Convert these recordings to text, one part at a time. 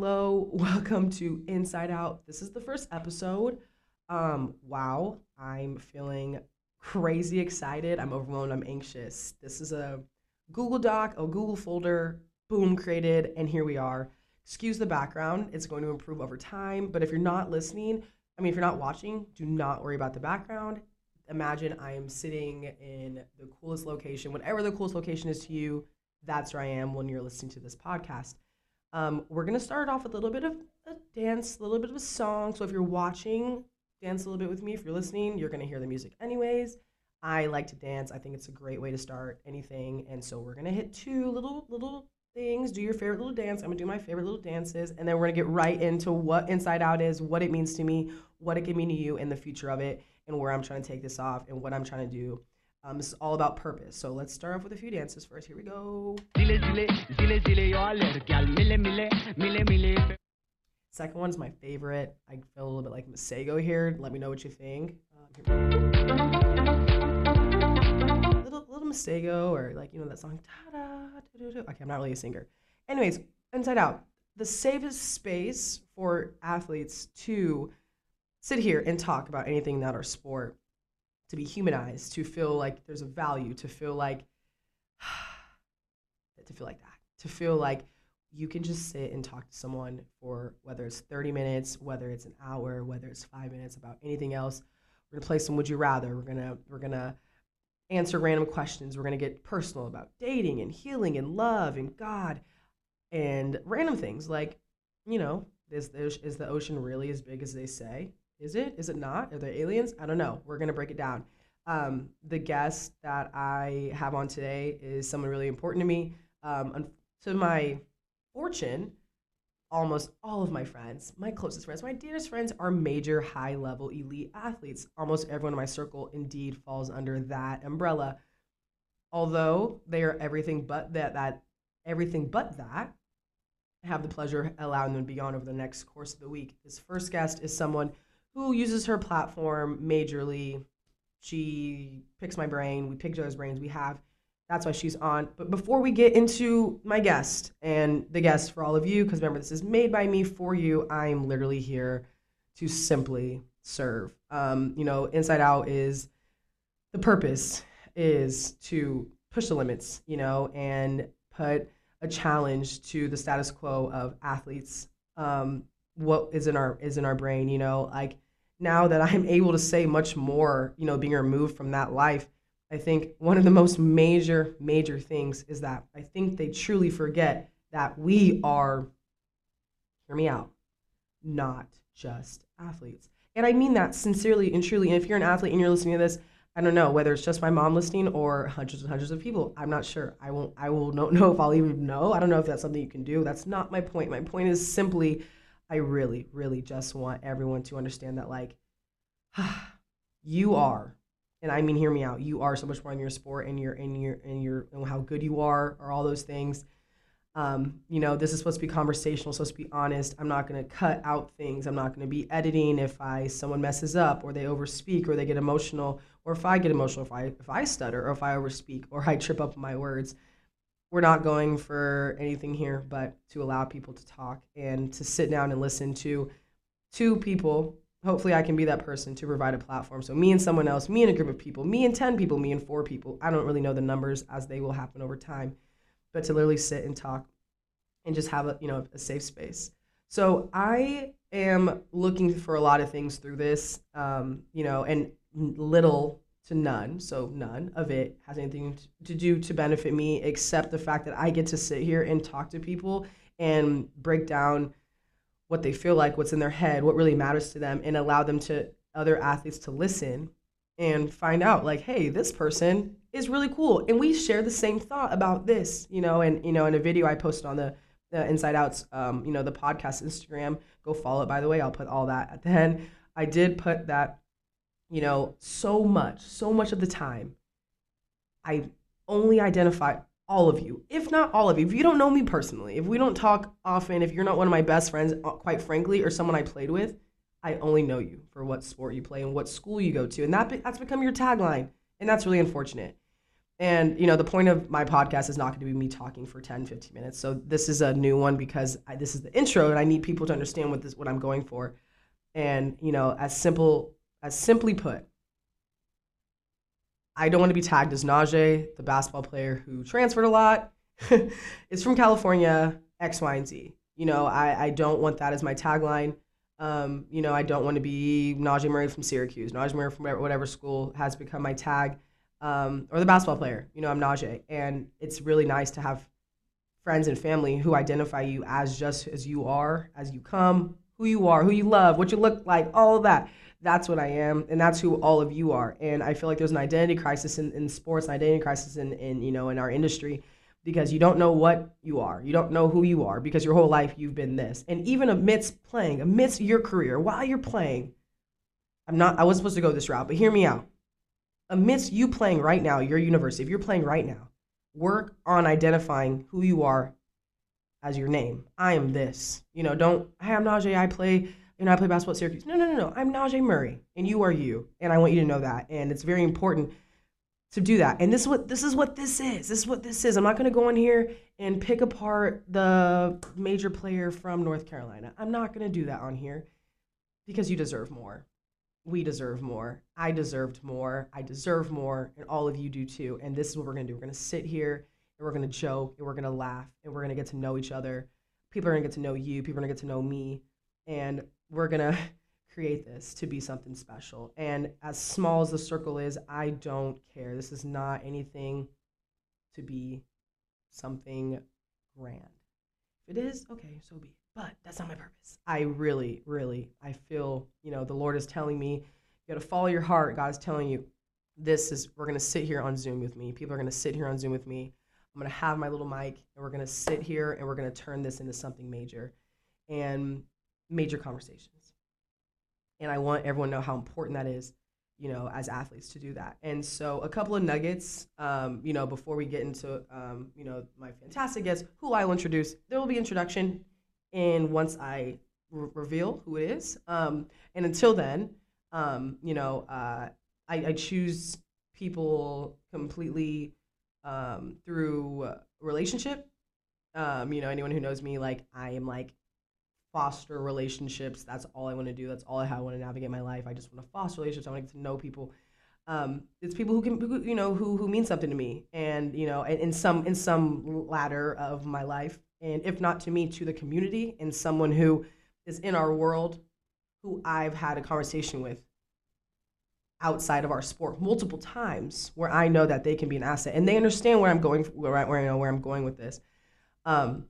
hello. Welcome to Inside Out. This is the first episode. Um, wow, I'm feeling crazy excited. I'm overwhelmed. I'm anxious. This is a Google Doc, a Google folder, boom, created, and here we are. Excuse the background. It's going to improve over time. But if you're not listening, I mean, if you're not watching, do not worry about the background. Imagine I am sitting in the coolest location, whatever the coolest location is to you, that's where I am when you're listening to this podcast. Um, we're to start off with a little bit of a dance, a little bit of a song. So if you're watching, dance a little bit with me. If you're listening, you're to hear the music anyways. I like to dance. I think it's a great way to start anything. And so we're to hit two little, little things. Do your favorite little dance. I'm to do my favorite little dances. And then we're to get right into what Inside Out is, what it means to me, what it can mean to you, and the future of it, and where I'm trying to take this off, and what I'm trying to do um, this is all about purpose. So let's start off with a few dances first. Here we go. Second one is my favorite. I feel a little bit like Masego here. Let me know what you think. Um, little little Masego or like you know that song. Okay, I'm not really a singer. Anyways, Inside Out, the safest space for athletes to sit here and talk about anything that our sport to be humanized, to feel like there's a value, to feel like to feel like that, to feel like you can just sit and talk to someone for whether it's 30 minutes, whether it's an hour, whether it's 5 minutes about anything else. We're to play some would you rather. We're to we're to answer random questions. We're to get personal about dating and healing and love and God and random things like, you know, is the, is the ocean really as big as they say? Is it? Is it not? Are there aliens? I don't know. We're to break it down. Um, the guest that I have on today is someone really important to me. Um, to my fortune, almost all of my friends, my closest friends, my dearest friends are major high level elite athletes. Almost everyone in my circle indeed falls under that umbrella. Although they are everything but that, that everything but that, I have the pleasure allowing them to be on over the next course of the week. This first guest is someone who uses her platform majorly. She picks my brain. We pick Joe's brains. We have. That's why she's on. But before we get into my guest and the guest for all of you, because remember, this is made by me for you, I'm literally here to simply serve. Um, you know, Inside Out is the purpose is to push the limits, you know, and put a challenge to the status quo of athletes. Um, what is in our is in our brain you know like now that i'm able to say much more you know being removed from that life i think one of the most major major things is that i think they truly forget that we are hear me out not just athletes. And i mean that sincerely and truly. And if you're an athlete and you're listening to this i don't know whether it's just my mom listening or hundreds and hundreds of people. I'm not sure. I won't i will not know if i'll even know. I don't know if that's something you can do. That's not my point. My point is simply I really, really just want everyone to understand that, like, you are, and I mean, hear me out. You are so much more in your sport and your and your and your and how good you are, or all those things. Um, you know, this is supposed to be conversational, supposed to be honest. I'm not going to cut out things. I'm not going to be editing if I someone messes up or they overspeak or they get emotional or if I get emotional, if I if I stutter or if I overspeak or I trip up my words we're not going for anything here but to allow people to talk and to sit down and listen to two people. Hopefully i can be that person to provide a platform. So me and someone else me and a group of people me and 10 people me and four people i don't really know the numbers as they will happen over time but to literally sit and talk and just have a you know a safe space. So i am looking for a lot of things through this um, you know and little to none, so none of it has anything to do to benefit me except the fact that I get to sit here and talk to people and break down what they feel like, what's in their head, what really matters to them, and allow them to other athletes to listen and find out like, hey, this person is really cool, and we share the same thought about this, you know. And you know, in a video I posted on the, the Inside Outs, um, you know, the podcast Instagram, go follow it. By the way, I'll put all that at the end. I did put that you know, so much, so much of the time, I only identify all of you, if not all of you. If you don't know me personally, if we don't talk often, if you're not one of my best friends, uh, quite frankly, or someone I played with, I only know you for what sport you play and what school you go to. And that, that's become your tagline. And that's really unfortunate. And, you know, the point of my podcast is not going to be me talking for 10, 15 minutes. So this is a new one because I, this is the intro and I need people to understand what this, what I'm going for. And, you know, as simple, as simply put, I don't want to be tagged as Najee, the basketball player who transferred a lot, is from California, X, Y, and Z. You know, I, I don't want that as my tagline. Um, you know, I don't want to be Najee Murray from Syracuse. Najee Murray from whatever school has become my tag um, or the basketball player. You know, I'm Najee, and it's really nice to have friends and family who identify you as just as you are, as you come, who you are, who you love, what you look like, all of that. That's what I am, and that's who all of you are. And I feel like there's an identity crisis in, in sports, an identity crisis in, in you know in our industry because you don't know what you are. You don't know who you are because your whole life you've been this. And even amidst playing, amidst your career, while you're playing, I'm not I wasn't supposed to go this route, but hear me out amidst you playing right now, your university, if you're playing right now, work on identifying who you are as your name. I am this. You know, don't, hey, I'm Najee, I play, you know, I play basketball at Syracuse. No, no, no, no. I'm Najee Murray, and you are you. And I want you to know that. And it's very important to do that. And this is what this is what this is. This is what this is. I'm not gonna go in here and pick apart the major player from North Carolina. I'm not gonna do that on here because you deserve more we deserve more. I deserved more. I deserve more. And all of you do too. And this is what we're going to do. We're going to sit here and we're going to joke and we're going to laugh and we're going to get to know each other. People are going to get to know you. People are going to get to know me. And we're going to create this to be something special. And as small as the circle is, I don't care. This is not anything to be something grand. If it is, okay, so be it but that's not my purpose. I really, really, I feel, you know, the Lord is telling me, you got to follow your heart. God's telling you, this is, we're going to sit here on Zoom with me. People are going to sit here on Zoom with me. I'm going to have my little mic and we're going to sit here and we're going to turn this into something major and major conversations. And I want everyone to know how important that is, you know, as athletes to do that. And so, a couple of nuggets, um, you know, before we get into, um, you know, my fantastic guest, who I will introduce. There will be introduction and once I re- reveal who it is. Um, and until then, um, you know, uh, I, I, choose people completely um, through relationship. Um, you know, anyone who knows me, like I am like foster relationships. That's all I want to do. That's all I I want to navigate my life. I just want to foster relationships. I want to get to know people. Um, it's people who can, you know, who who mean something to me, and you know, in, in some in some ladder of my life, and if not to me, to the community and someone who is in our world who I've had a conversation with outside of our sport multiple times where I know that they can be an asset and they understand where I'm going where I, where, you know, where I'm going with this. Um,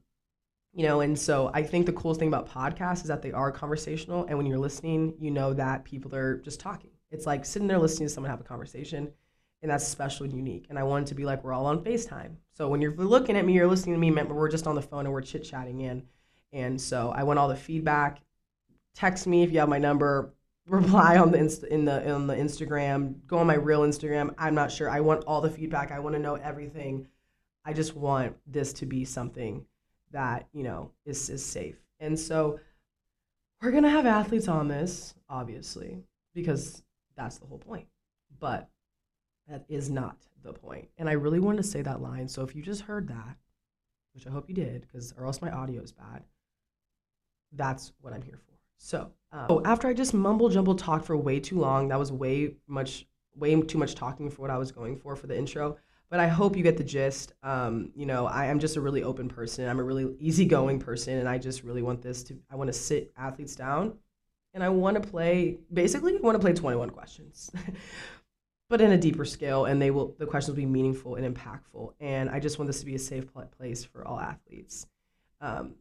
you know, and so I think the coolest thing about podcasts is that they are conversational and when you're listening, you know that people are just talking. It's like sitting there listening to someone have a conversation and that's special and unique. And I want it to be like we're all on FaceTime. So when you're looking at me, you're listening to me, we're just on the phone and we're chit chatting in. And so I want all the feedback. Text me if you have my number. Reply on the inst- in the in the Instagram. Go on my real Instagram. I'm not sure. I want all the feedback. I want to know everything. I just want this to be something that you know is is safe. And so we're gonna have athletes on this, obviously, because that's the whole point. But that is not the point. And I really wanted to say that line. So if you just heard that, which I hope you did, because or else my audio is bad, that's what I'm here for. So, um, oh, after I just mumble jumble talked for way too long, that was way much, way too much talking for what I was going for for the intro. But I hope you get the gist. Um, you know, I am just a really open person. I'm a really easygoing person, and I just really want this to. I want to sit athletes down, and I want to play. Basically, I want to play 21 questions. but in a deeper scale and they will the questions will be meaningful and impactful and i just want this to be a safe place for all athletes um,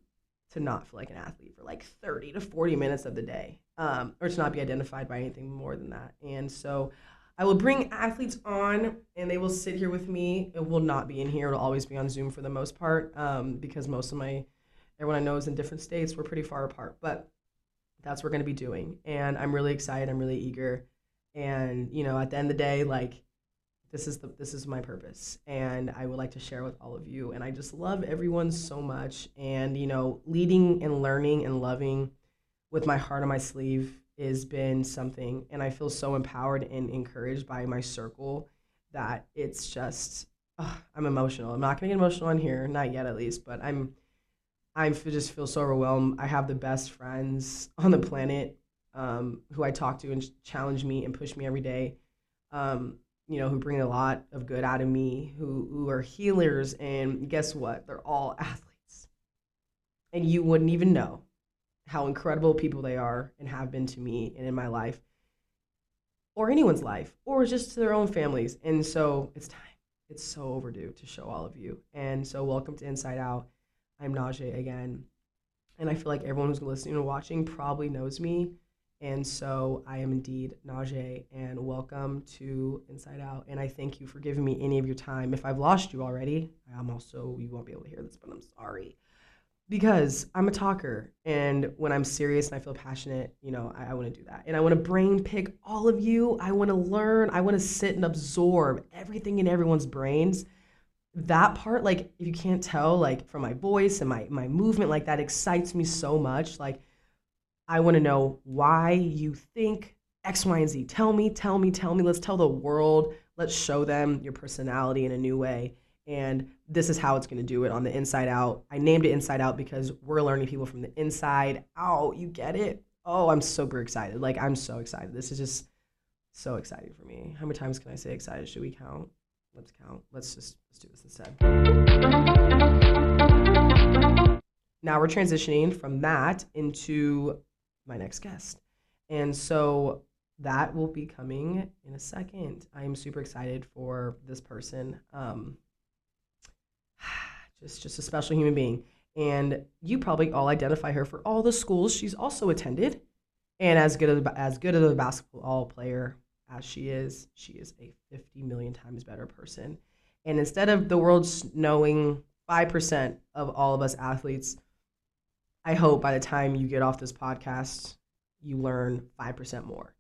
to not feel like an athlete for like 30 to 40 minutes of the day um, or to not be identified by anything more than that and so i will bring athletes on and they will sit here with me. It will not be in here. It'll always be on zoom for the most part um, because most of my everyone i know is in different states. We're pretty far apart but that's what we're going to be doing. And i'm really excited. I'm really eager. And you know at the end of the day like this is the this is my purpose. And i would like to share with all of you. And i just love everyone so much. And you know leading and learning and loving with my heart on my sleeve has been something and i feel so empowered and encouraged by my circle that it's just oh, I'm emotional. I'm not gonna get emotional on here, not yet at least, but I'm I just feel so overwhelmed. I have the best friends on the planet um, who I talk to and challenge me and push me every day. Um, you know, who bring a lot of good out of me, who who are healers, and guess what? They're all athletes, and you wouldn't even know how incredible people they are and have been to me and in my life, or anyone's life, or just to their own families. And so it's time. It's so overdue to show all of you. And so, welcome to Inside Out. I'm Najee again, and I feel like everyone who's listening and watching probably knows me and so I am indeed Najee, and welcome to Inside Out. And I thank you for giving me any of your time. If I've lost you already, I'm also, you won't be able to hear this, but I'm sorry. Because I'm a talker, and when I'm serious and I feel passionate, you know, I, I want to do that. And I want to brain pick all of you. I want to learn. I want to sit and absorb everything in everyone's brains. That part, like, if you can't tell, like, from my voice and my, my movement, like, that excites me so much. Like, I want to know why you think X, Y, and Z. Tell me, tell me, tell me. Let's tell the world. Let's show them your personality in a new way. And this is how it's going to do it on the inside out. I named it Inside Out because we're learning people from the inside out. You get it? Oh, I'm super excited. Like, I'm so excited. This is just so exciting for me. How many times can I say excited? Should we count? Let's count. Let's just let's do this instead. Now we're transitioning from that into my next guest. And so that will be coming in a second. I am super excited for this person. Um, just just a special human being. And you probably all identify her for all the schools she's also attended. And as good as, as good as a basketball player as she is, she is a 50 million times better person. And instead of the world knowing 5% of all of us athletes I hope by the time you get off this podcast, you learn 5% more.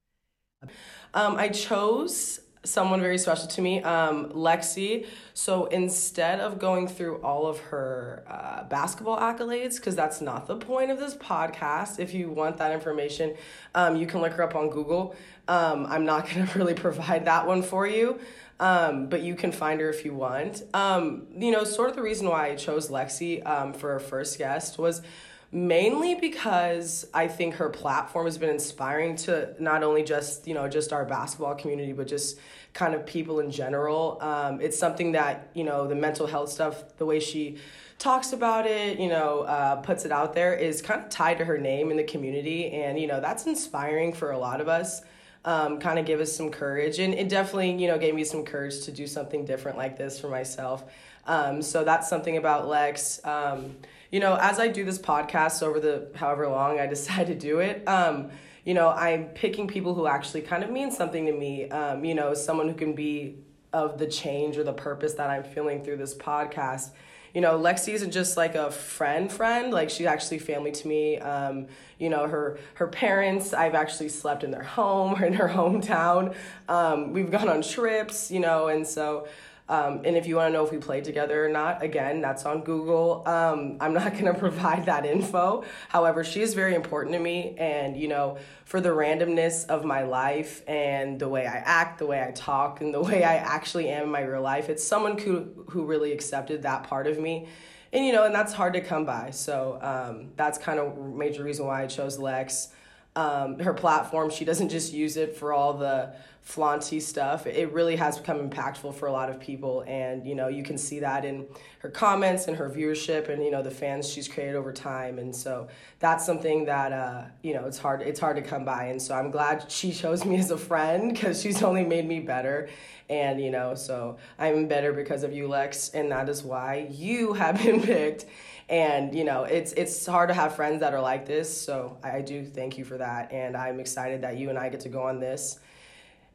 Um, I chose someone very special to me, um, Lexi. So instead of going through all of her uh, basketball accolades, because that's not the point of this podcast, if you want that information, um, you can look her up on Google. Um, I'm not going to really provide that one for you. Um, but you can find her if you want. Um, you know, sort of the reason why I chose Lexi um, for our first guest was mainly because I think her platform has been inspiring to not only just you know just our basketball community but just kind of people in general. Um, it's something that you know the mental health stuff, the way she talks about it, you know, uh, puts it out there is kind of tied to her name in the community, and you know that's inspiring for a lot of us. Um, kind of give us some courage, and it definitely you know gave me some courage to do something different like this for myself. Um, so that's something about Lex. Um, you know, as I do this podcast over the however long I decide to do it, um, you know, I'm picking people who actually kind of mean something to me. Um, you know, someone who can be of the change or the purpose that I'm feeling through this podcast. You know, Lexi isn't just like a friend friend, like she's actually family to me. Um, you know, her her parents, I've actually slept in their home or in her hometown. Um, we've gone on trips, you know, and so um, and if you want to know if we played together or not, again, that's on Google. Um, I'm not going to provide that info. However, she is very important to me. And, you know, for the randomness of my life and the way I act, the way I talk, and the way I actually am in my real life, it's someone who, who really accepted that part of me. And, you know, and that's hard to come by. So um, that's kind of major reason why I chose Lex. Um, her platform, she doesn't just use it for all the flaunty stuff. It really has become impactful for a lot of people, and you know you can see that in her comments and her viewership, and you know the fans she's created over time. And so that's something that uh, you know it's hard it's hard to come by. And so I'm glad she chose me as a friend because she's only made me better. And you know, so I'm better because of you, Lex, and that is why you have been picked. And you know, it's it's hard to have friends that are like this. So I do thank you for that, and I'm excited that you and I get to go on this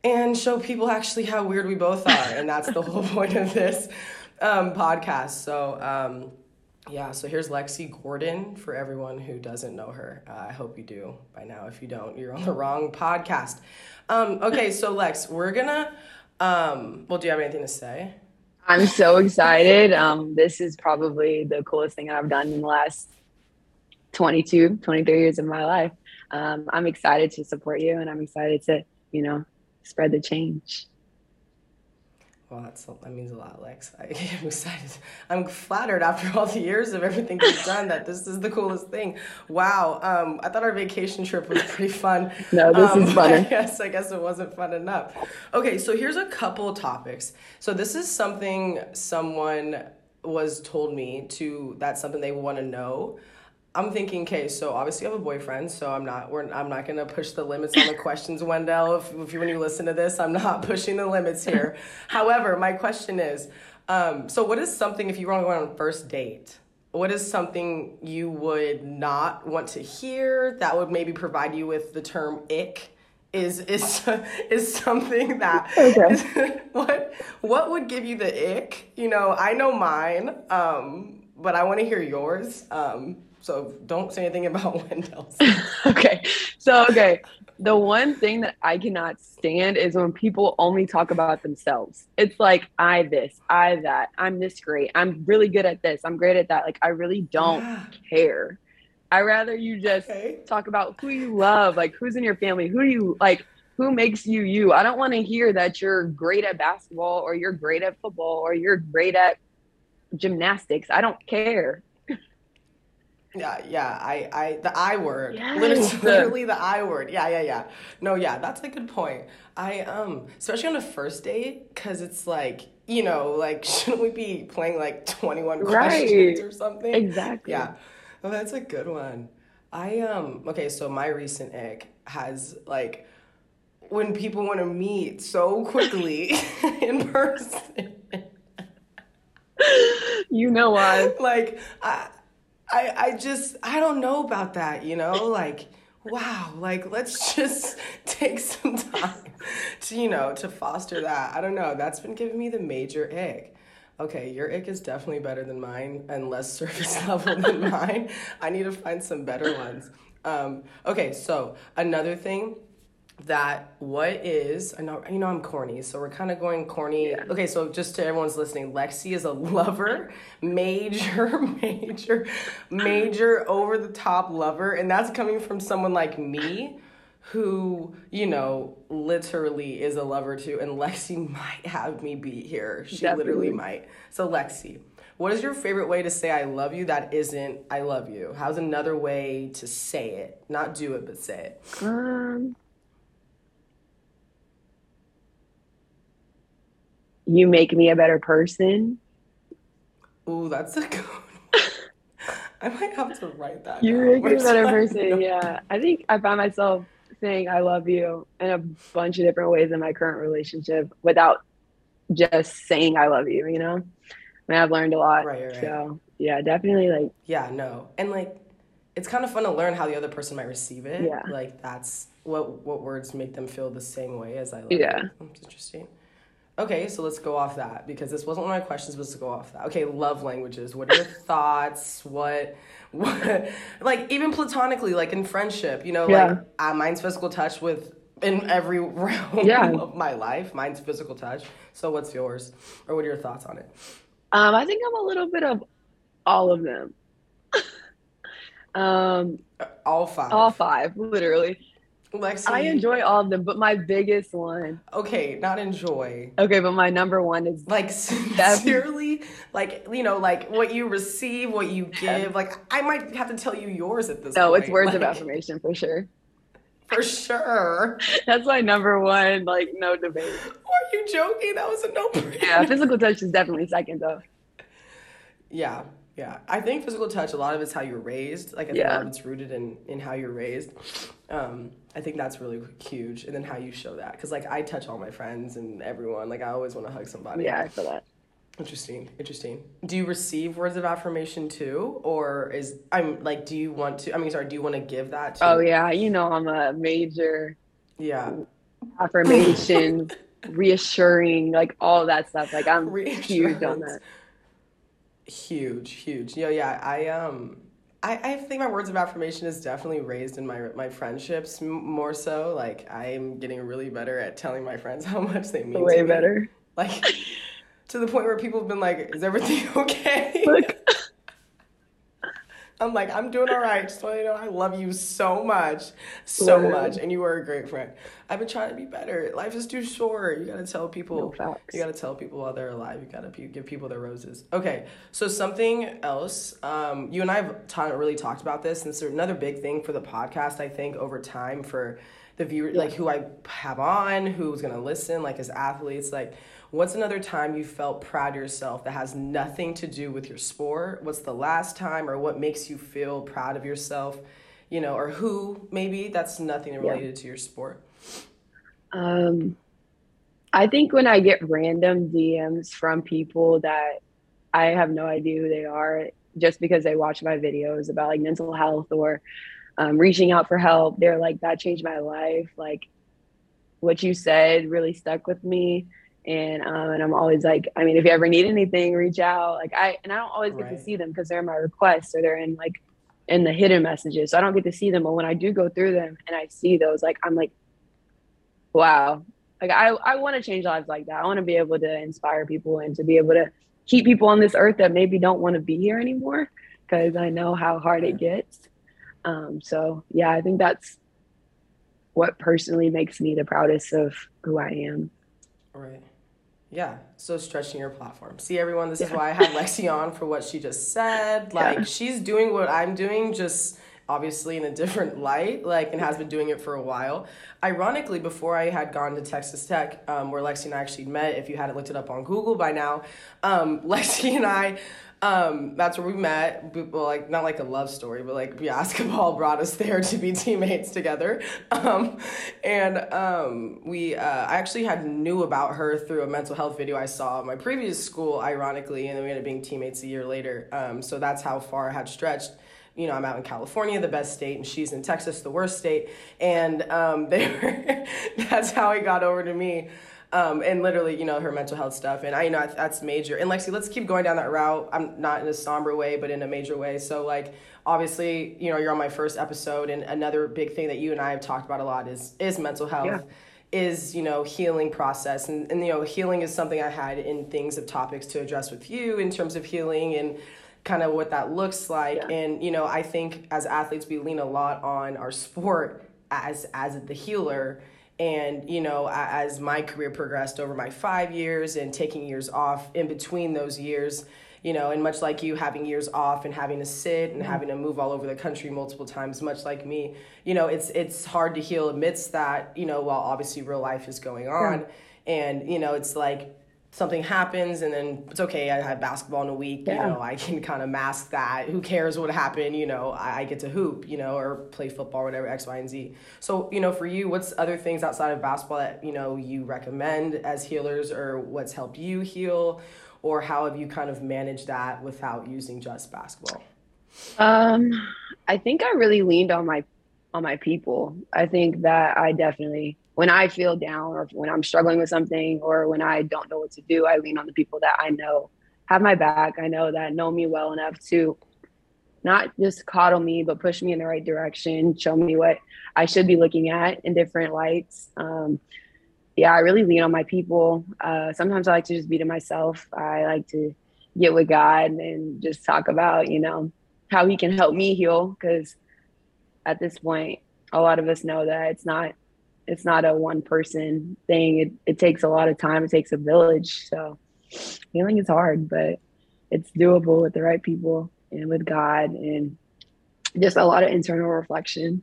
and show people actually how weird we both are. and that's the whole point of this um, podcast. So, um, yeah, so here's Lexi Gordon for everyone who doesn't know her. Uh, I hope you do by now. If you don't, you're on the wrong podcast. Um, okay, so Lex, we're gonna. Um, well, do you have anything to say? I'm so excited. Um, this is probably the coolest thing I've done in the last 22, 23 years of my life. Um, I'm excited to support you and I'm excited to, you know, spread the change. Well, that's that means a lot, Lex. I, am excited. I'm flattered after all the years of everything you've done that this is the coolest thing. Wow. Um, I thought our vacation trip was pretty fun. no, this um, is fun. I guess I guess it wasn't fun enough. Okay, so here's a couple topics. So this is something someone was told me to. That's something they want to know. I'm thinking, okay, so obviously you have a boyfriend, so I'm not, we're, I'm not gonna push the limits on the questions, Wendell. If, if you, when you listen to this, I'm not pushing the limits here. However, my question is, um, so what is something if you were going on a first date? What is something you would not want to hear that would maybe provide you with the term ick? Is is is something that okay. is, what what would give you the ick? You know, I know mine, um, but I want to hear yours. Um, so don't say anything about Wendell's. okay. So, okay. The one thing that I cannot stand is when people only talk about themselves. It's like, I this, I that, I'm this great, I'm really good at this, I'm great at that. Like, I really don't yeah. care. I rather you just okay. talk about who you love, like who's in your family, who do you like, who makes you you. I don't want to hear that you're great at basketball or you're great at football or you're great at gymnastics. I don't care. Yeah, yeah. I, I, the I word. Yes. Literally, literally the I word. Yeah, yeah, yeah. No, yeah, that's a good point. I, um, especially on a first date, because it's like, you know, like, shouldn't we be playing like 21 right. questions or something? Exactly. Yeah. Oh, that's a good one. I, um, okay, so my recent ick has like, when people want to meet so quickly in person. you know why? Like, I, I, I just I don't know about that, you know, like wow, like let's just take some time to you know to foster that. I don't know. That's been giving me the major ick. Okay, your ick is definitely better than mine and less surface level than mine. I need to find some better ones. Um, okay, so another thing that what is I know you know I'm corny, so we're kind of going corny. Yeah. Okay, so just to everyone's listening, Lexi is a lover, major, major, major over the top lover, and that's coming from someone like me who, you know, literally is a lover too, and Lexi might have me beat here. She Definitely. literally might. So Lexi, what is your favorite way to say I love you that isn't I love you? How's another way to say it? Not do it, but say it. Um you make me a better person. Ooh, that's a good one. I might have to write that. You make me a better person. Yeah. I think I found myself saying I love you in a bunch of different ways in my current relationship without just saying I love you, you know? I mean, I've learned a lot. Right, right. So, yeah, definitely like. Yeah, no. And like, it's kind of fun to learn how the other person might receive it. Yeah. Like, that's what what words make them feel the same way as I love yeah. you. That's interesting. Okay, so let's go off that because this wasn't one of my questions, but let's go off that. Okay, love languages. What are your thoughts? What, what, like even platonically, like in friendship, you know, yeah. like uh, mine's physical touch with in every realm yeah. of my life. Mine's physical touch. So what's yours, or what are your thoughts on it? Um, I think I'm a little bit of all of them. um, all five. All five, literally. Lexi. I enjoy all of them, but my biggest one. Okay, not enjoy. Okay, but my number one is like sincerely, like you know, like what you receive, what you give. Like I might have to tell you yours at this. No, point. it's words like, of affirmation for sure. For sure. That's my number one. Like no debate. Are you joking? That was a no. Yeah, physical touch is definitely second though. Yeah, yeah, I think physical touch. A lot of it's how you're raised. Like I think yeah. a lot of it's rooted in in how you're raised. Um, I think that's really huge, and then how you show that. Because like I touch all my friends and everyone. Like I always want to hug somebody. Yeah, I feel that. Interesting, interesting. Do you receive words of affirmation too, or is I'm like, do you want to? I mean, sorry, do you want to give that? to Oh yeah, you know I'm a major. Yeah. Affirmation, reassuring, like all that stuff. Like I'm huge on that. Huge, huge. Yeah, yeah. I um, I, I think my words of affirmation is definitely raised in my my friendships more so. Like I'm getting really better at telling my friends how much they mean. Way better. Like to the point where people have been like, "Is everything okay?" Look. I'm like, I'm doing all right. Just want you know I love you so much, so much, and you are a great friend. I've been trying to be better. Life is too short. You gotta tell people. No you gotta tell people while they're alive. You gotta give people their roses. Okay, so something else. Um, you and I have t- really talked about this, and it's another big thing for the podcast. I think over time for the viewer, yeah. like who I have on, who's gonna listen, like as athletes, like What's another time you felt proud of yourself that has nothing to do with your sport? What's the last time or what makes you feel proud of yourself? You know, or who maybe that's nothing related yeah. to your sport? Um, I think when I get random DMs from people that I have no idea who they are, just because they watch my videos about like mental health or um, reaching out for help, they're like, that changed my life. Like what you said really stuck with me and um, and I'm always like, I mean, if you ever need anything, reach out. Like I and I don't always get right. to see them because they're in my requests or they're in like in the hidden messages, so I don't get to see them. But when I do go through them and I see those, like I'm like, wow, like I I want to change lives like that. I want to be able to inspire people and to be able to keep people on this earth that maybe don't want to be here anymore because I know how hard it gets. Um, so yeah, I think that's what personally makes me the proudest of who I am. Right. Yeah, so stretching your platform. See, everyone, this yeah. is why I had Lexi on for what she just said. Like, yeah. she's doing what I'm doing, just obviously in a different light, like, and has been doing it for a while. Ironically, before I had gone to Texas Tech, um, where Lexi and I actually met, if you hadn't looked it up on Google by now, um, Lexi and I um, that's where we met. Well, like not like a love story, but like basketball brought us there to be teammates together. Um, and um, we, uh, I actually had knew about her through a mental health video I saw at my previous school, ironically, and then we ended up being teammates a year later. Um, so that's how far I had stretched you know, I'm out in California, the best state, and she's in Texas, the worst state. And um, they were, that's how it got over to me. Um, and literally, you know, her mental health stuff. And I you know that's major. And Lexi, let's keep going down that route. I'm not in a somber way, but in a major way. So like, obviously, you know, you're on my first episode, and another big thing that you and I have talked about a lot is is mental health. Yeah. Is you know healing process and, and you know healing is something I had in things of topics to address with you in terms of healing and kind of what that looks like yeah. and you know I think as athletes we lean a lot on our sport as as the healer and, you know, as my career progressed over my five years and taking years off in between those years, you know, and much like you having years off and having to sit and mm-hmm. having to move all over the country multiple times, much like me, you know, it's it's hard to heal amidst that, you know, while obviously real life is going on. Yeah. And, you know, it's like something happens and then it's okay i have basketball in a week yeah. you know i can kind of mask that. Who cares what happened you know I, I, get to hoop you know or play football whatever x y and z. So you know for you what's other things outside of basketball that you know you recommend as healers or what's helped you heal? Or how have you kind of managed that without using just basketball? Um i think i really leaned on my on my people. I think that i definitely when I feel down or when I'm struggling with something or when I don't know what to do, I lean on the people that I know have my back. I know that know me well enough to not just coddle me, but push me in the right direction, show me what I should be looking at in different lights. Um, yeah, I really lean on my people. Uh, sometimes I like to just be to myself. I like to get with God and just talk about, you know, how He can help me heal. Because at this point, a lot of us know that it's not it's not a one person thing. It, it takes a lot of time. It takes a village. So healing is hard, but it's doable with the right people and with God and just a lot of internal reflection.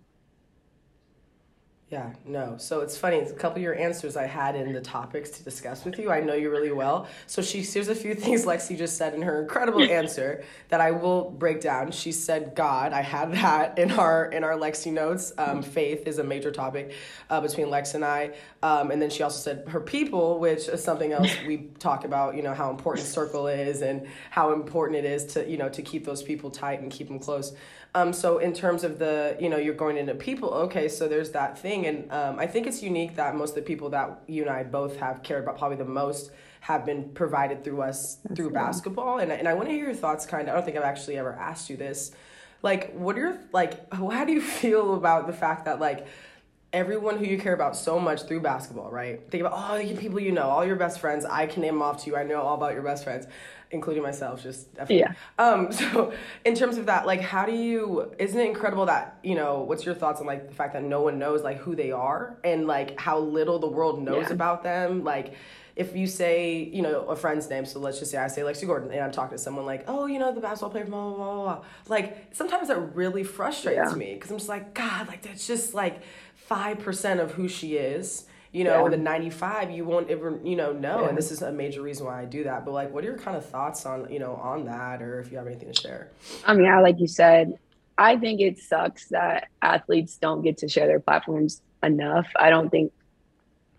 Yeah, no. So it's funny. It's a couple of your answers I had in the topics to discuss with you. I know you really well. So she here's a few things Lexi just said in her incredible answer that I will break down. She said God. I had that in our in our Lexi notes. Um, faith is a major topic uh, between Lex and I. Um, and then she also said her people, which is something else we talk about. You know how important circle is and how important it is to you know to keep those people tight and keep them close. Um, so in terms of the, you know, you're going into people, okay, so there's that thing. And um, I think it's unique that most of the people that you and I both have cared about probably the most have been provided through us That's through basketball. And, and I want to hear your thoughts kind of, I don't think I've actually ever asked you this. Like, what are your, like, how do you feel about the fact that, like, everyone who you care about so much through basketball, right? Think about all the people you know, all your best friends. I can name them off to you. I know all about your best friends, including myself. Just definitely. Yeah. Um. So, in terms of that, like, how do you? Isn't it incredible that you know? What's your thoughts on like the fact that no one knows like who they are and like how little the world knows Yeah. about them? Like, if you say you know a friend's name, so let's just say I say Lexi Gordon, and I'm talking to someone like, oh, you know the basketball player, blah blah blah blah. blah. Like sometimes that really frustrates Yeah. me because I'm just like, God, like that's just like five percent of who she is. You know, Yeah. the 95 you won't ever, you know, know. Yeah. And this is a major reason why I do that. But like, what are your kind of thoughts on, you know, on that or if you have anything to share? I mean, I like you said, I think it sucks that athletes don't get to share their platforms enough. I don't think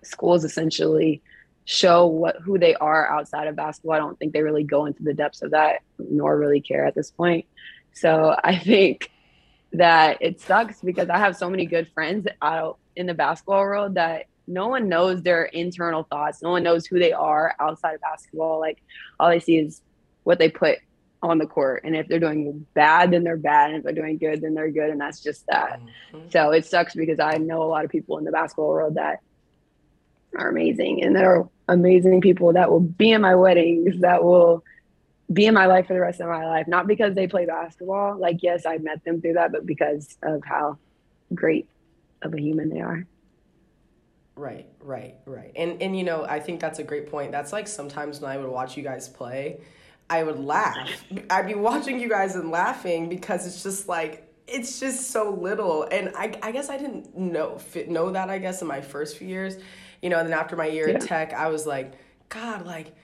schools essentially show what who they are outside of basketball. I don't think they really go into the depths of that, nor really care at this point. So I think that it sucks because I have so many good friends out in the basketball world that no one knows their internal thoughts. No one knows who they are outside of basketball. Like all they see is what they put on the court. And if they're doing bad, then they're bad. And if they're doing good, then they're good. And that's just that. Mhm. So it sucks because I know a lot of people in the basketball world that are amazing and there are amazing people that will be in my weddings, that will be in my life for the rest of my life. Not because they play basketball. Like, yes, I met them through that, but because of how great of a human they are. Right, right, right. And and you know, I think that's a great point. That's like sometimes when I would watch you guys play, I would laugh. I'd be watching you guys and laughing because it's just like it's just so little. And I I guess I didn't know fit, know that I guess in my first few years. You know, and then after my year at Tech, I was like, God, like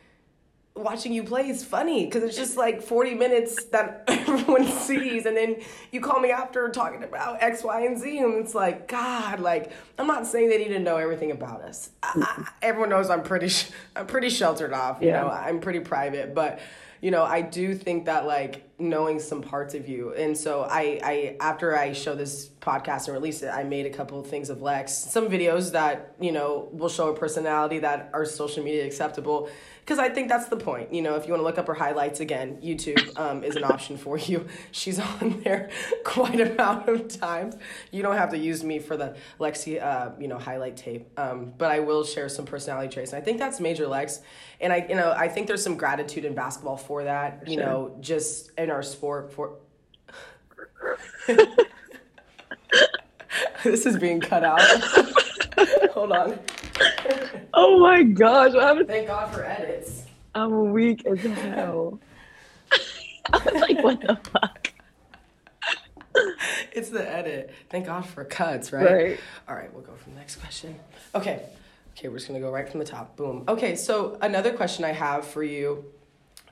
watching you play is funny because it's just like 40 minutes that everyone sees and then you call me after talking about x y and z and it's like god like i'm not saying they need to know everything about us I, I, everyone knows i'm pretty sh- i'm pretty sheltered off you Yeah. know i'm pretty private but you know i do think that like knowing some parts of you and so i i after i show this podcast and release it i made a couple of things of lex some videos that you know will show a personality that are social media acceptable because I think that's the point. You know, if you want to look up her highlights again, YouTube um, is an option for you. She's on there quite a amount of times. You don't have to use me for the Lexi, uh, you know, highlight tape. Um, but I will share some personality traits. And I think that's major Lex, and I, you know, I think there's some gratitude in basketball for that. you sure. know, just in our sport for. this is being cut out. Hold on. Oh my gosh, what happened? Thank God for edits. I'm weak as hell. I was like, what the fuck? It's the edit. Thank God for cuts, right? Right. All right, we'll go from the next question. Okay. Okay, we're just gonna go right from the top. Boom. Okay, so another question I have for you.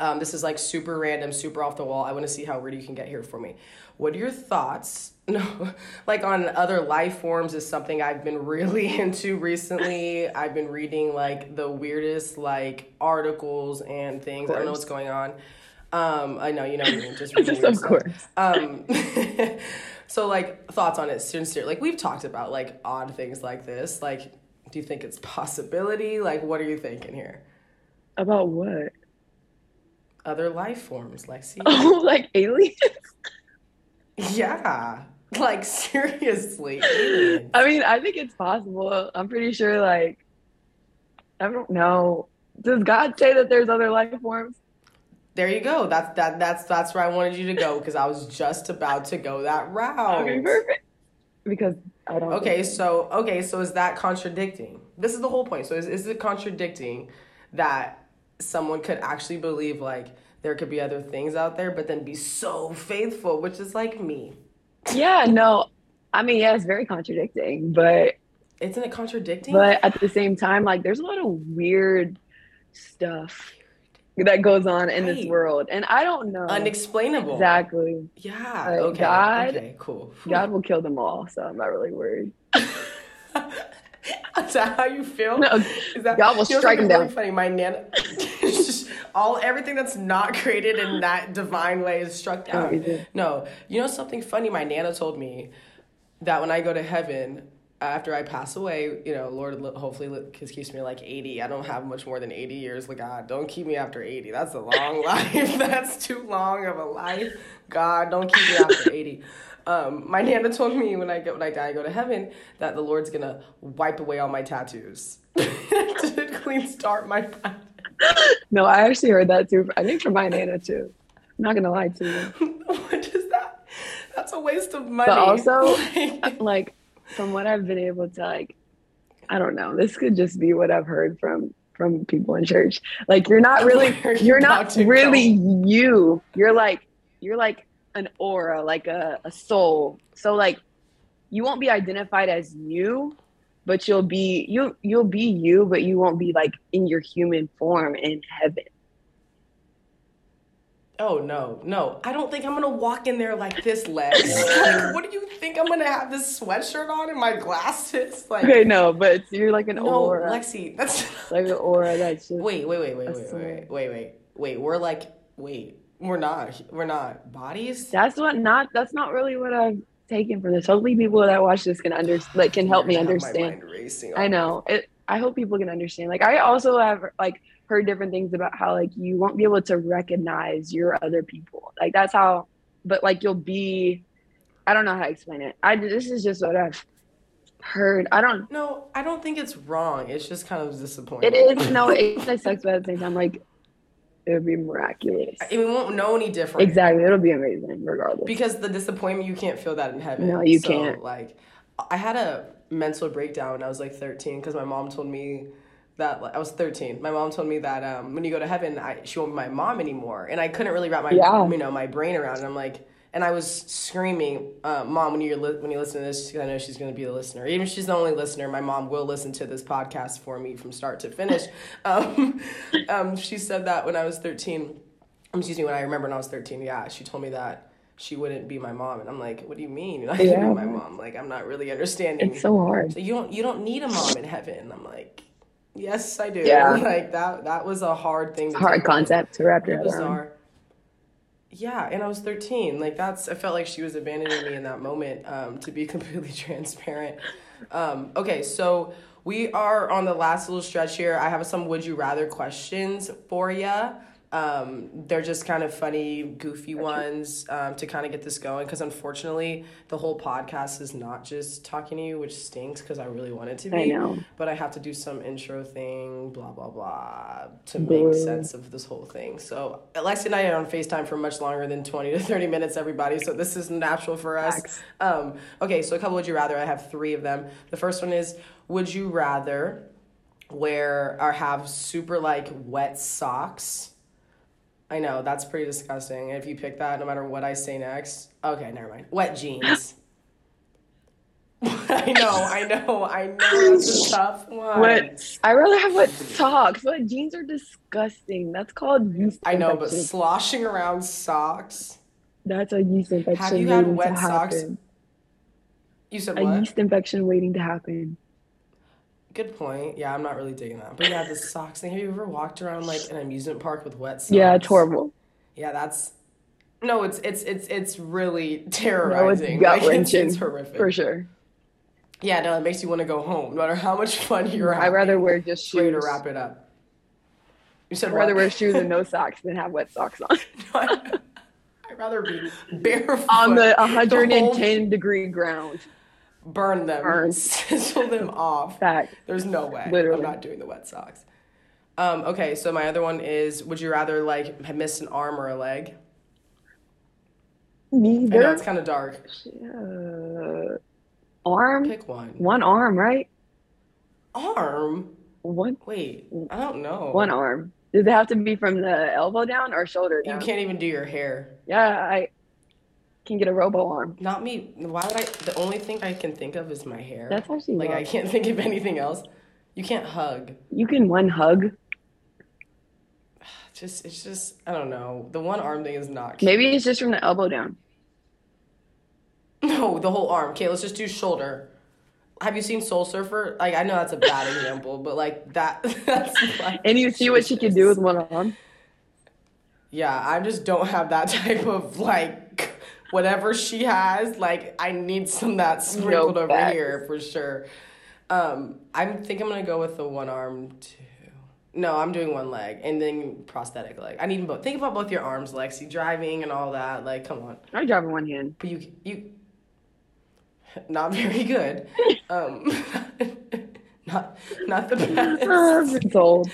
Um, this is like super random, super off the wall. I want to see how weird you can get here for me. What are your thoughts? No, like on other life forms is something I've been really into recently. I've been reading like the weirdest like articles and things. I don't know what's going on. Um, I know you know me, just reading Just weird of stuff. course. Um, so like thoughts on it, sincere. Like we've talked about like odd things like this. Like, do you think it's possibility? Like, what are you thinking here? About what? Other life forms, like see, Oh, like aliens? yeah, like seriously, aliens. I mean, I think it's possible. I'm pretty sure, like, I don't know. Does God say that there's other life forms? There you go. That's that. That's that's where I wanted you to go because I was just about to go that route. Okay, perfect. Because I don't. Okay, so okay, so is that contradicting? This is the whole point. So is is it contradicting that someone could actually believe like there could be other things out there, but then be so faithful, which is like me. Yeah, no. I mean, yeah, it's very contradicting, but Isn't it contradicting? but at the same time, like, there's a lot of weird stuff that goes on in this world, and I don't know Unexplainable. exactly. Yeah. Like, okay. God- okay. Cool. God will kill them all, so I'm not really worried. Is that how you feel? No, Is that God will strike him down. Funny, my nana, just all everything that's not created in that divine way is struck Oh, down. is no, you know something funny. My nana told me that when I go to heaven after I pass away, you know, Lord hopefully li- keeps me like eighty. I don't have much more than eighty years. Like God, don't keep me after eighty. That's a long life. that's too long of a life. God, don't keep me after eighty. Um, my nana told me when I go when I die, I go to heaven, that the Lord's gonna wipe away all my tattoos to clean start my. No, I actually heard that too. I think from my nana too. I'm not gonna lie to you. what is that? That's a waste of money. But also, like from what I've been able to like, I don't know. This could just be what I've heard from from people in church. Like you're not really, you're not really you. You're like you're like an aura, like a, a soul. So like you won't be identified as you, but you'll be you you'll be you, but you won't be like in your human form in heaven. Oh no, no! I don't think I'm gonna walk in there like this, Lex. like, what do you think? I'm gonna have this sweatshirt on and my glasses? Like, okay, no, but you're like an no, aura, Lexi. That's like an aura. That's just wait, wait, wait, wait, wait, wait, wait, wait, wait. We're like, wait, we're not, we're not bodies. That's what not. That's not really what I've taken from this. Hopefully, people that watch this can under like can help me understand. I know it. I hope people can understand. Like I also have like heard different things about how like you won't be able to recognize your other people. Like that's how, but like you'll be. I don't know how to explain it. I this is just what I've heard. I don't. No, I don't think it's wrong. It's just kind of disappointing. It is. No, it, it sucks, but at the same time, like it would be miraculous. I mean, we won't know any different. Exactly. It'll be amazing regardless. Because the disappointment, you can't feel that in heaven. No, you so, can't. Like, I had a mental breakdown when I was like 13 because my mom told me that like, I was 13. My mom told me that um, when you go to heaven, I, she won't be my mom anymore, and I couldn't really wrap my Yeah. you know my brain around it. I'm like, and I was screaming, uh, "Mom, when you li- when you listen to this, 'cause I know she's going to be the listener. Even if she's the only listener, my mom will listen to this podcast for me from start to finish." um, um, she said that when I was 13. um, Excuse me, when I remember when I was 13. Yeah, she told me that she wouldn't be my mom, and I'm like, "What do you mean? You're not Yeah. be my mom? Like, I'm not really understanding." it's so hard. So you don't you don't need a mom in heaven. I'm like, yes, I do. Yeah. Like that that was a hard thing. To hard concept to wrap your head around. Yeah, and I was 13. Like that's I felt like she was abandoning me in that moment. Um, to be completely transparent. Um, okay, so we are on the last little stretch here. I have some would you rather questions for you. Um, they're just kind of funny, goofy ones um, to kind of get this going. Because unfortunately, the whole podcast is not just talking to you, which stinks because I really want it to be. I know. But I have to do some intro thing, blah blah blah, to make sense of this whole thing. So Alexia and I are on Facetime for much longer than twenty to thirty minutes, everybody. So this is natural for us. Um, okay, so a couple would you rather. I have three of them. The first one is would you rather wear or have super like wet socks? I know that's pretty disgusting. If you pick that, no matter what I say next, okay, never mind. Wet jeans. I know, I know, I know. That's a tough one. What? I rather have wet socks. Wet jeans are disgusting. That's called yeast I know, but sloshing around socks. That's a yeast infection Have you had wet socks? happen. You said A what? yeast infection waiting to happen. Good point. Yeah, I'm not really digging that. But yeah, the socks thing. Have you ever walked around like an amusement park with wet socks? Yeah, it's horrible. Yeah, that's no, it's it's it's it's really terrorizing. gut Like, it's, it's horrific. For sure. Yeah, no, it makes you want to go home, no matter how much fun you're having. I'd rather wear just Ready to wrap it up. You said I'd rather what? wear shoes and no socks than have wet socks on. I'd rather be barefoot on the whole- 110 degree ground. Burn them, Burn. sizzle them off. Fact. There's no way. Literally. I'm not doing the wet socks. Um, okay, so my other one is: Would you rather like have missed an arm or a leg? Neither. I know it's kind of dark. Uh, arm. Pick one. One arm, right? Arm. One Wait, I don't know. one arm. Does it have to be from the elbow down or shoulder down? You can't even do your hair. Yeah, I can get a robo arm. Not me. Why would I? The only thing I can think of is my hair. That's actually like I can't think of anything else. You can't hug. You can one hug. Just it's just I don't know. The one arm thing is not. Maybe it's just from the elbow down. No, the whole arm. Okay, let's just do shoulder. Have you seen Soul Surfer? Like I know that's a bad example, but like that. That's like, And you see what she can do with one arm. Yeah, I just don't have that type of like whatever she has. Like I need some of that sprinkled over facts. here for sure. Um, I think I'm gonna go with the one arm too. No, I'm doing one leg and then prosthetic leg. I need both. Think about both your arms, Lexi, driving and all that. Like, come on. I drive one hand. But you, you, not very good. Um, not not the best. I've been.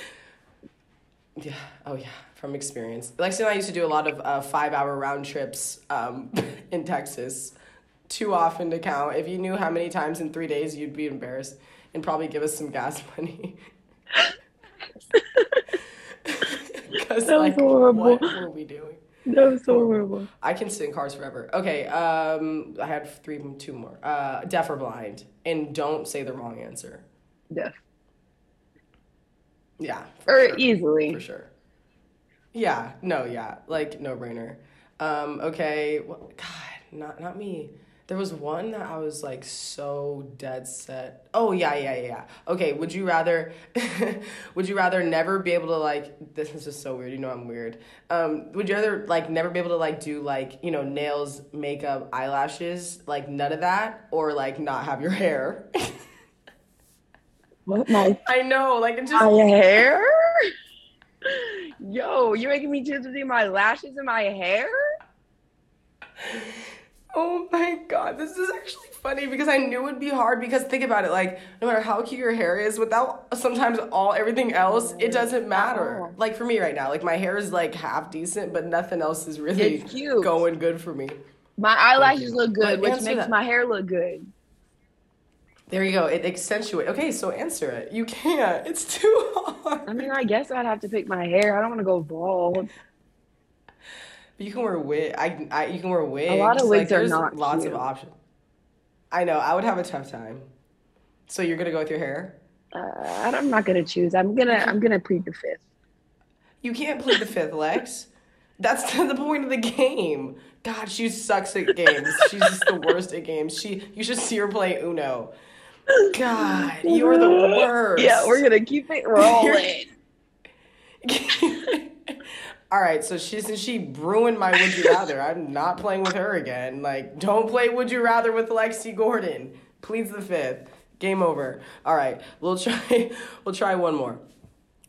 Yeah. Oh yeah. From experience, Lexi and I used to do a lot of uh, five-hour round trips um, in Texas. Too often to count. If you knew how many times in three days, you'd be embarrassed and probably give us some gas money. Because That was like, horrible. what were we doing? That was so horrible. I can sit in cars forever. Okay, um, I had three, two more. Uh, deaf or blind, and don't say the wrong answer. Deaf. Yeah, Or sure. easily. for sure. Yeah, no, yeah, like no brainer. Um, okay, well, God, not not me. There was one that I was like so dead set. Oh yeah, yeah, yeah, yeah. Okay, would you rather would you rather never be able to like this is just so weird, you know I'm weird. Um, would you rather like never be able to like do like, you know, nails, makeup, eyelashes, like none of that, or like not have your hair? What my I know, like it just my hair? Yo, you're making me choose between my lashes and my hair? Oh my god, this is actually funny because I knew it'd be hard because think about it, like no matter how cute your hair is, without sometimes all everything else, it oh, doesn't matter. Oh. Like for me right now, like my hair is like half decent, but nothing else is really cute. going good for me. My eyelashes look good, But which makes that. my hair look good. There you go. It accentuates. Okay, so answer it. You can't. It's too hard. I mean, I guess I'd have to pick my hair. I don't want to go bald. But you can wear wig. I, I you can wear wigs. A lot of like, wigs are there's not lots cute. of options. I know. I would have a tough time. So you're gonna go with your hair? Uh, I'm not gonna choose. I'm gonna I'm gonna plead the fifth. You can't plead the fifth, Lex. That's the point of the game. God, she sucks at games. She's just the worst at games. She, you should see her play Uno. God, you're the worst. Yeah, we're gonna keep it rolling. All right, so she since she ruined my Would You Rather, I'm not playing with her again. Like, don't play Would You Rather with Lexi Gordon. Pleads the fifth. Game over. All right, we'll try. We'll try one more.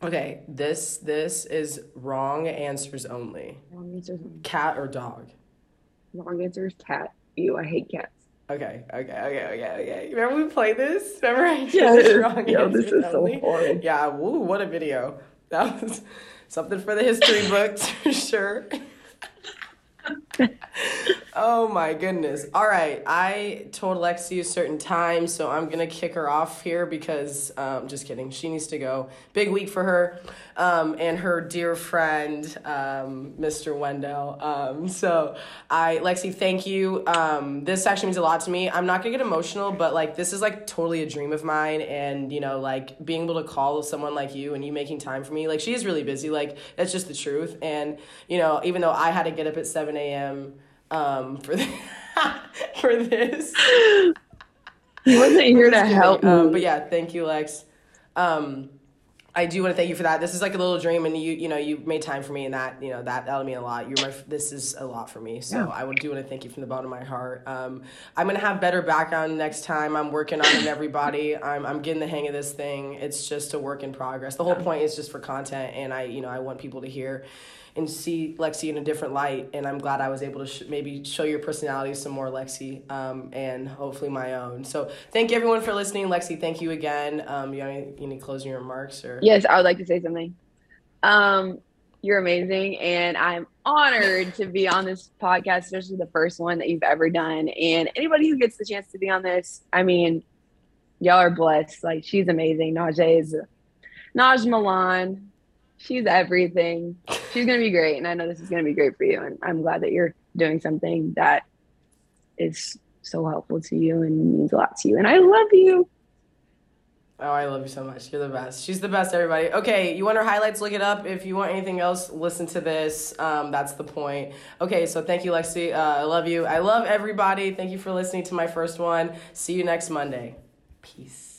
Okay, this this is wrong answers only. Wrong answer. Cat or dog? Wrong answers. cat. Ew, I hate cats. Okay, okay, okay, okay, okay. Remember we played this? Remember I did Yes. this wrong Yo, this is so horrid. Yeah, woo, what a video. That was something for the history books for sure. oh my goodness. All right, I told Lexi a certain time, so I'm gonna kick her off here because, um, just kidding, she needs to go. Big week for her um, and her dear friend, um, Mr. Wendell. Um, so, I, Lexi, thank you. Um, this actually means a lot to me. I'm not gonna get emotional, but like, this is like totally a dream of mine, and you know, like being able to call someone like you and you making time for me. Like, she is really busy. Like, that's just the truth. And you know, even though I had to get up at 7 a.m. Um, for the, for this. He wasn't here to help Um, me. but yeah, thank you, Lex. Um, I do want to thank you for that. This is like a little dream, and you you know you made time for me, and that you know that that'll mean a lot. You're my this is a lot for me, so Yeah. I would do want to thank you from the bottom of my heart. Um, I'm gonna have better background next time. I'm working on it. Everybody, I'm I'm getting the hang of this thing. It's just a work in progress. The whole point is just for content, and I you know I want people to hear and see Lexi in a different light. And I'm glad I was able to sh- maybe show your personality some more, Lexi, um, and hopefully my own. So thank you everyone for listening. Lexi, thank you again. Um, you have any, any closing remarks or? Yes, I would like to say something. Um, you're amazing, and I'm honored to be on this podcast, especially the first one that you've ever done. And anybody who gets the chance to be on this, I mean, y'all are blessed. Like she's amazing. Najee is Naj Milan. She's everything. She's gonna be great, and I know this is gonna be great for you. And I'm glad that you're doing something that is so helpful to you and means a lot to you. And I love you. Oh, I love you so much. You're the best. She's the best, everybody. Okay, you want her highlights? Look it up. If you want anything else, listen to this. Um, that's the point. Okay, so thank you, Lexi. Uh, I love you. I love everybody. Thank you for listening to my first one. See you next Monday. Peace.